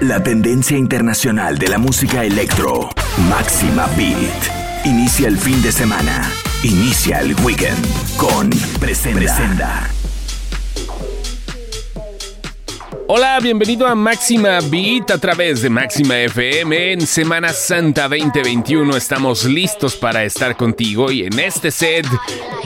La tendencia internacional de la música electro. Máxima Beat. Inicia el fin de semana. Inicia el weekend con Presenda. Hola, bienvenido a Máxima Beat a través de Máxima FM. En Semana Santa 2021 estamos listos para estar contigo y en este set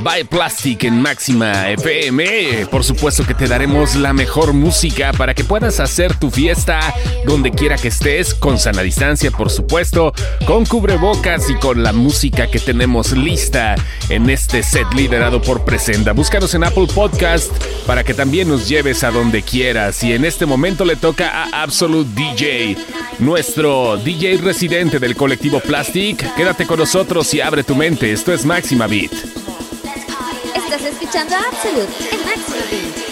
by Plastic en Máxima FM, por supuesto que te daremos la mejor música para que puedas hacer tu fiesta donde quiera que estés, con sana distancia, por supuesto, con cubrebocas y con la música que tenemos lista en este set liderado por Presenda. Búscanos en Apple Podcast para que también nos lleves a donde quieras y en momento le toca a Absolute DJ, nuestro DJ residente del colectivo Plastic. Quédate con nosotros y abre tu mente. Esto es Máxima Beat. Estás escuchando Absolute en Máxima Beat.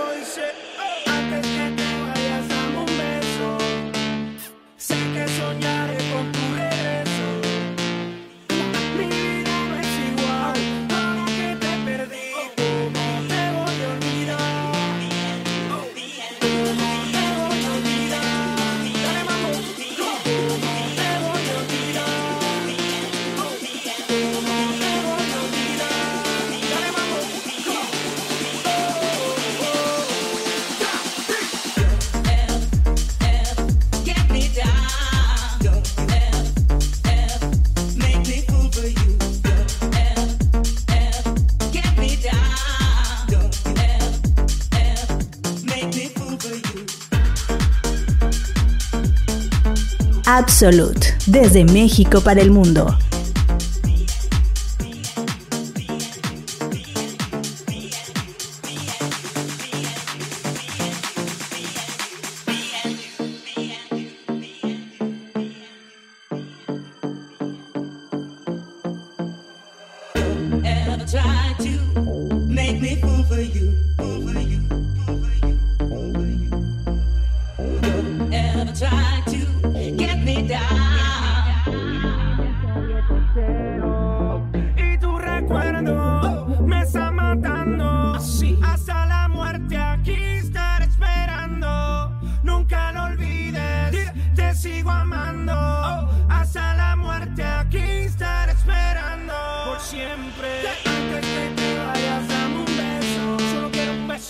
Absolute, desde México para el mundo.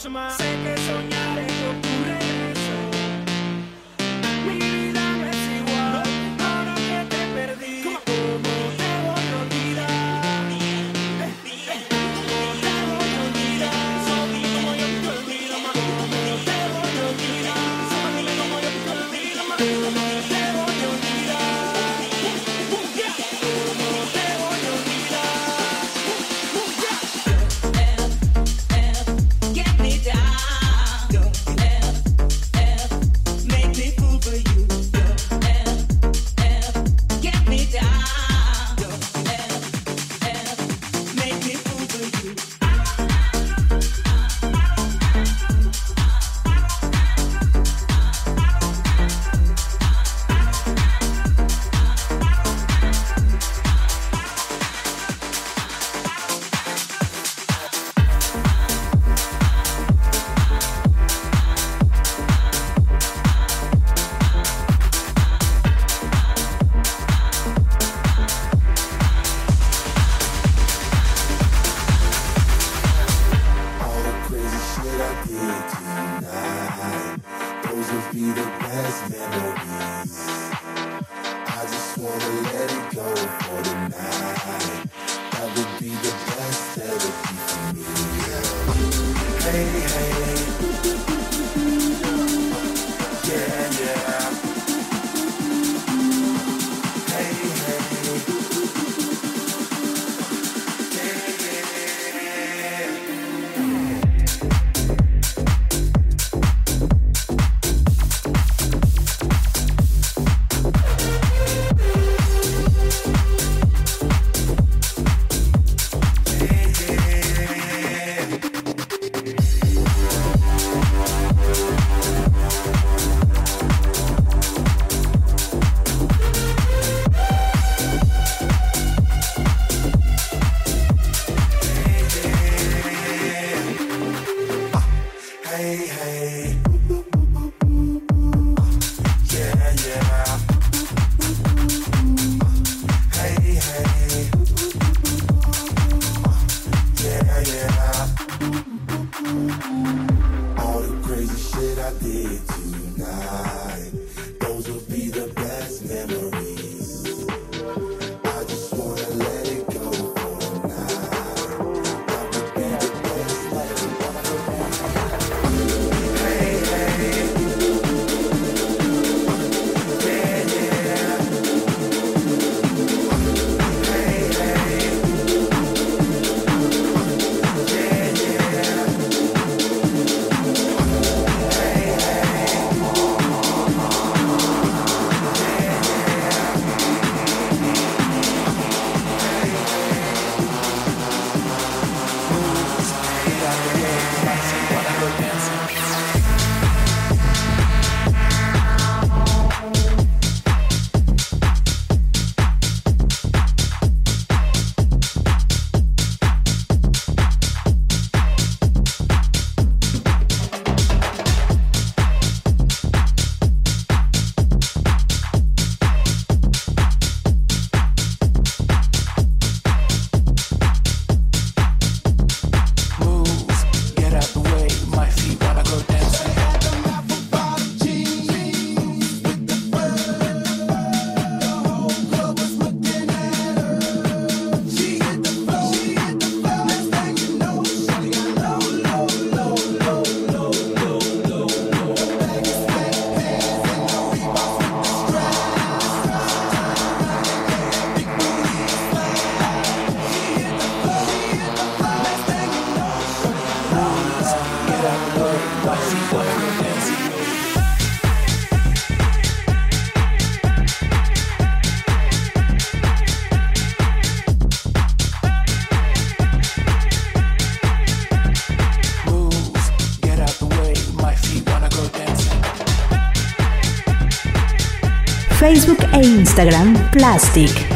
Sé que soñaré. I just wanna let it go for tonight. Instagram Plastic.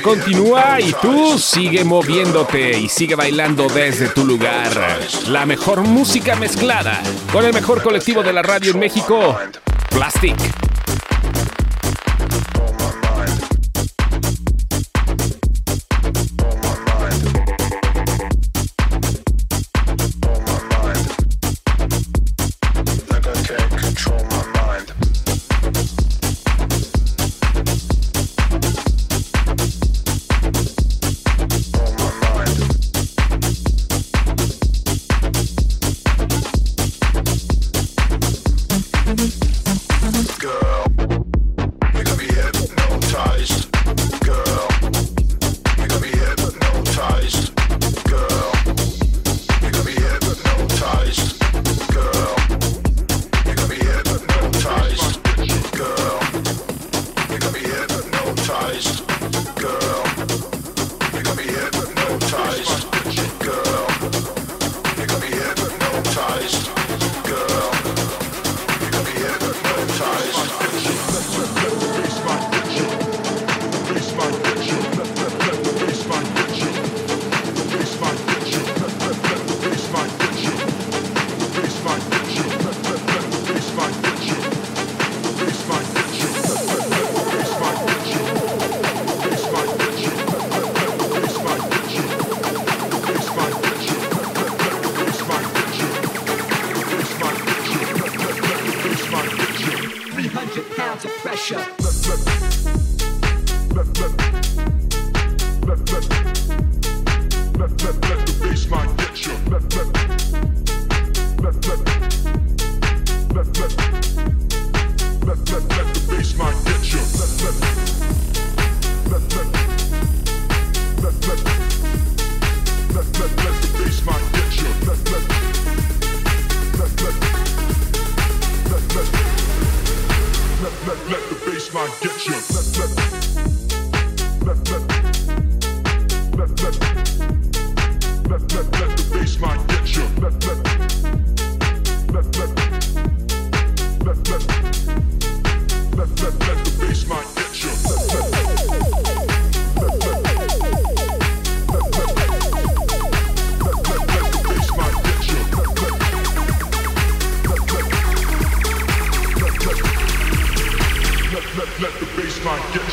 Continúa y tú sigue moviéndote y sigue bailando desde tu lugar. La mejor música mezclada con el mejor colectivo de la radio en México, Plastic.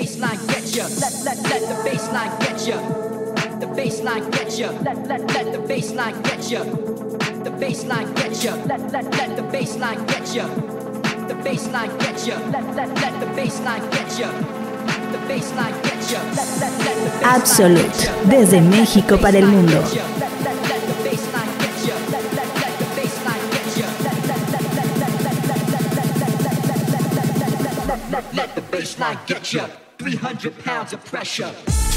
The baseline get you. Let let let the baseline get you. The baseline get you. Let let let the baseline get you. The baseline get you. Let let let the baseline get you. The baseline get you. Let let let the baseline get you. The baseline get you. Let let let the baseline. Absolute, desde México para el mundo. Let the baseline get you. 300 pounds of pressure.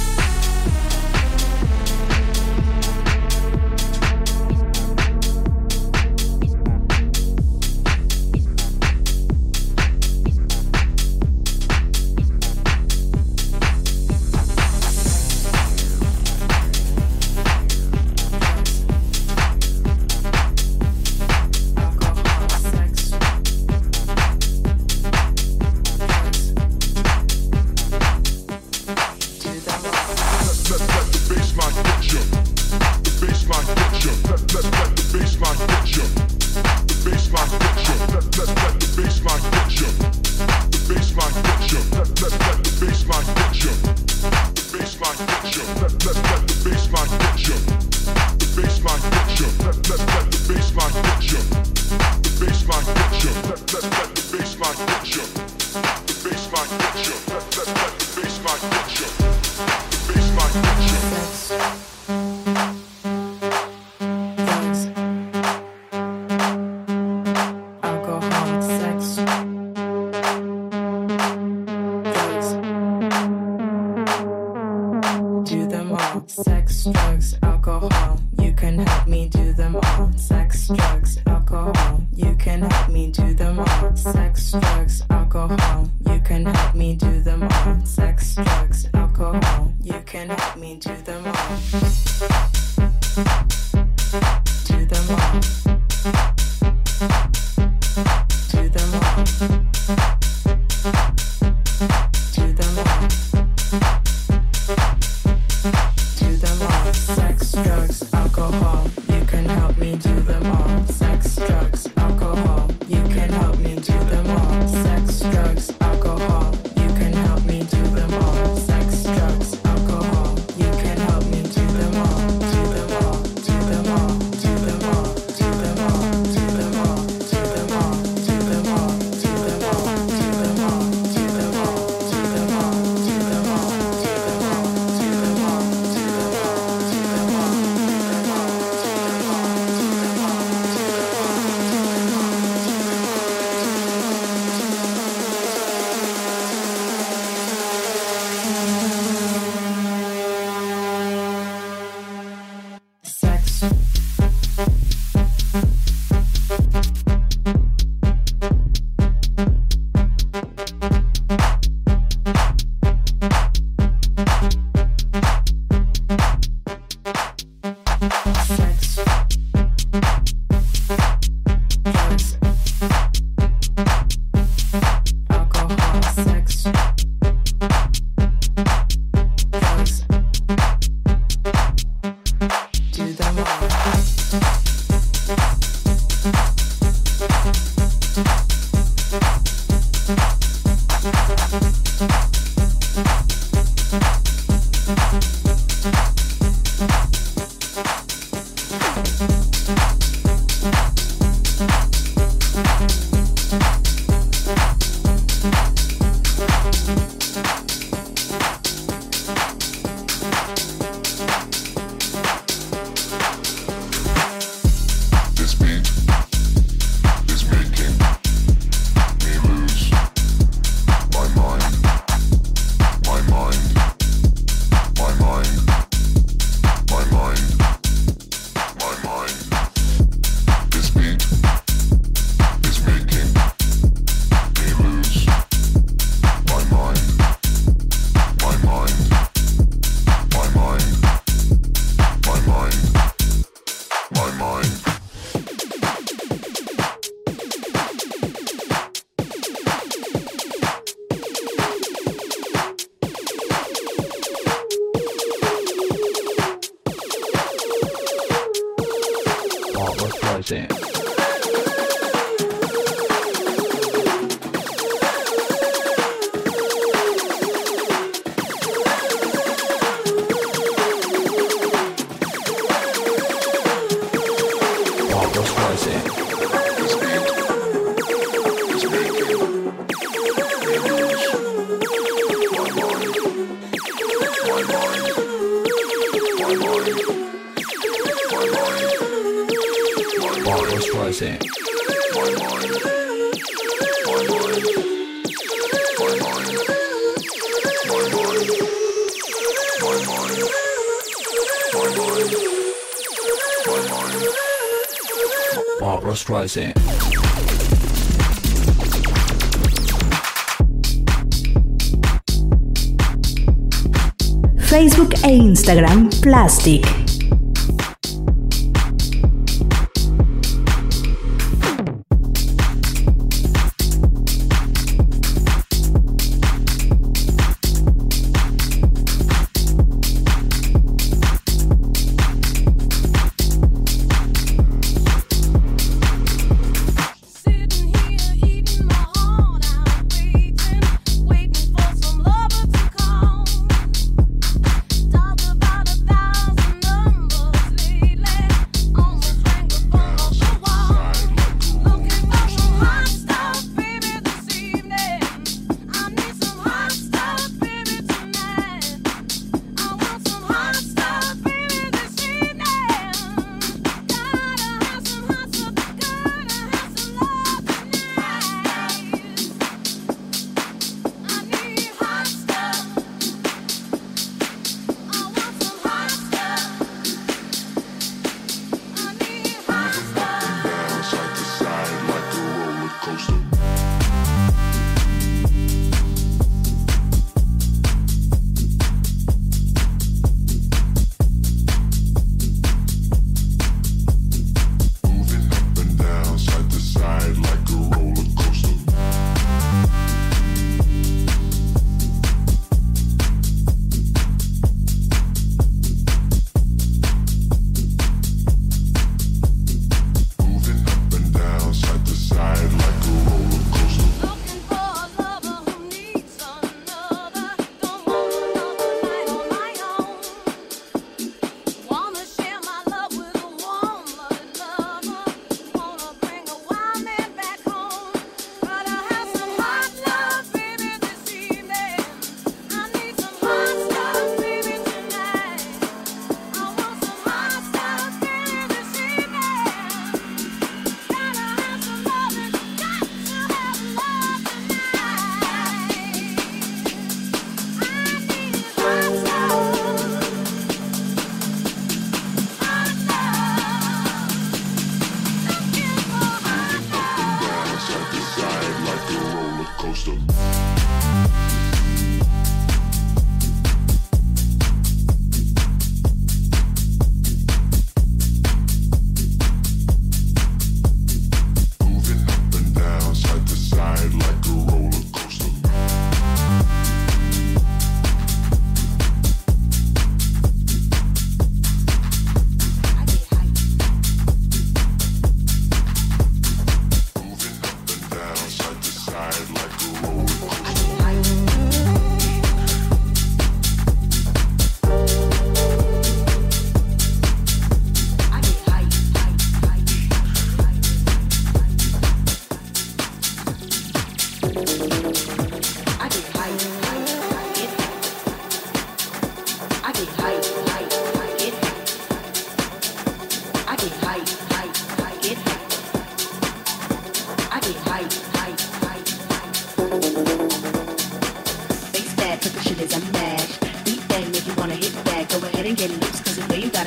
line hit ya. Let, let, let the bass line get ya. saying? Facebook e Instagram Plastic.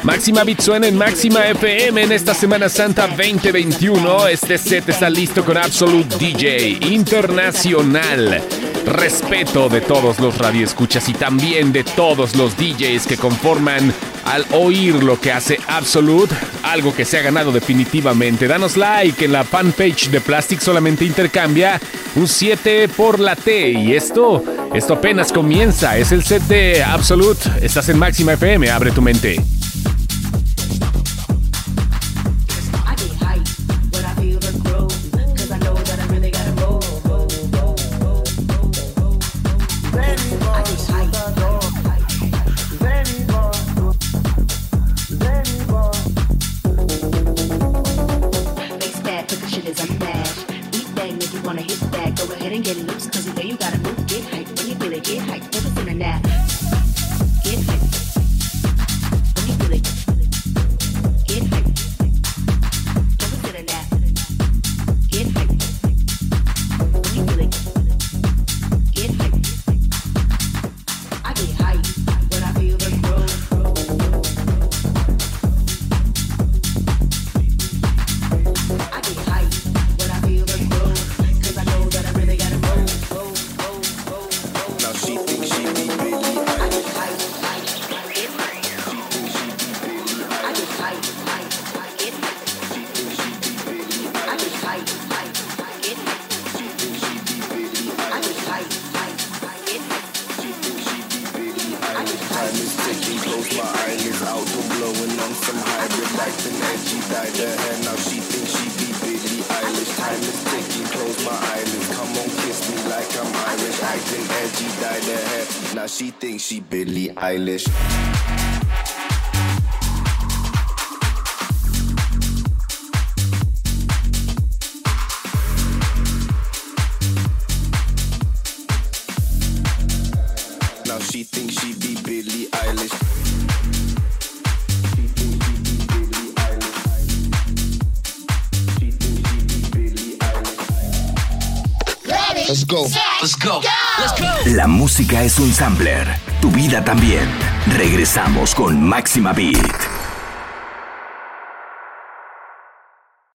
Máxima Beat suena en Máxima FM en esta Semana Santa 2021. Este set está listo con Absolute DJ Internacional. Respeto de todos los radioescuchas y también de todos los DJs que conforman al oír lo que hace Absolute, algo que se ha ganado definitivamente. Danos like en la fanpage de Plastic solamente intercambia un 7 por la T y esto, esto apenas comienza. Es el set de Absolute. Estás en Máxima FM, abre tu mente. Wanna hit that, go ahead and get loose, cause you know you gotta move, get hype, when you feel it, get hype, focus in the nap. Time is ticking, close my eyelids out to blowing on some hybrid acting edgy, dyed her hair. Now she thinks she be Billie Eilish. Time is ticking, close my eyelids. Come on, kiss me like I'm Irish, acting edgy, dyed her hair. Now she thinks she Billie Eilish. La música es un sampler, tu vida también. Regresamos con Máxima Beat.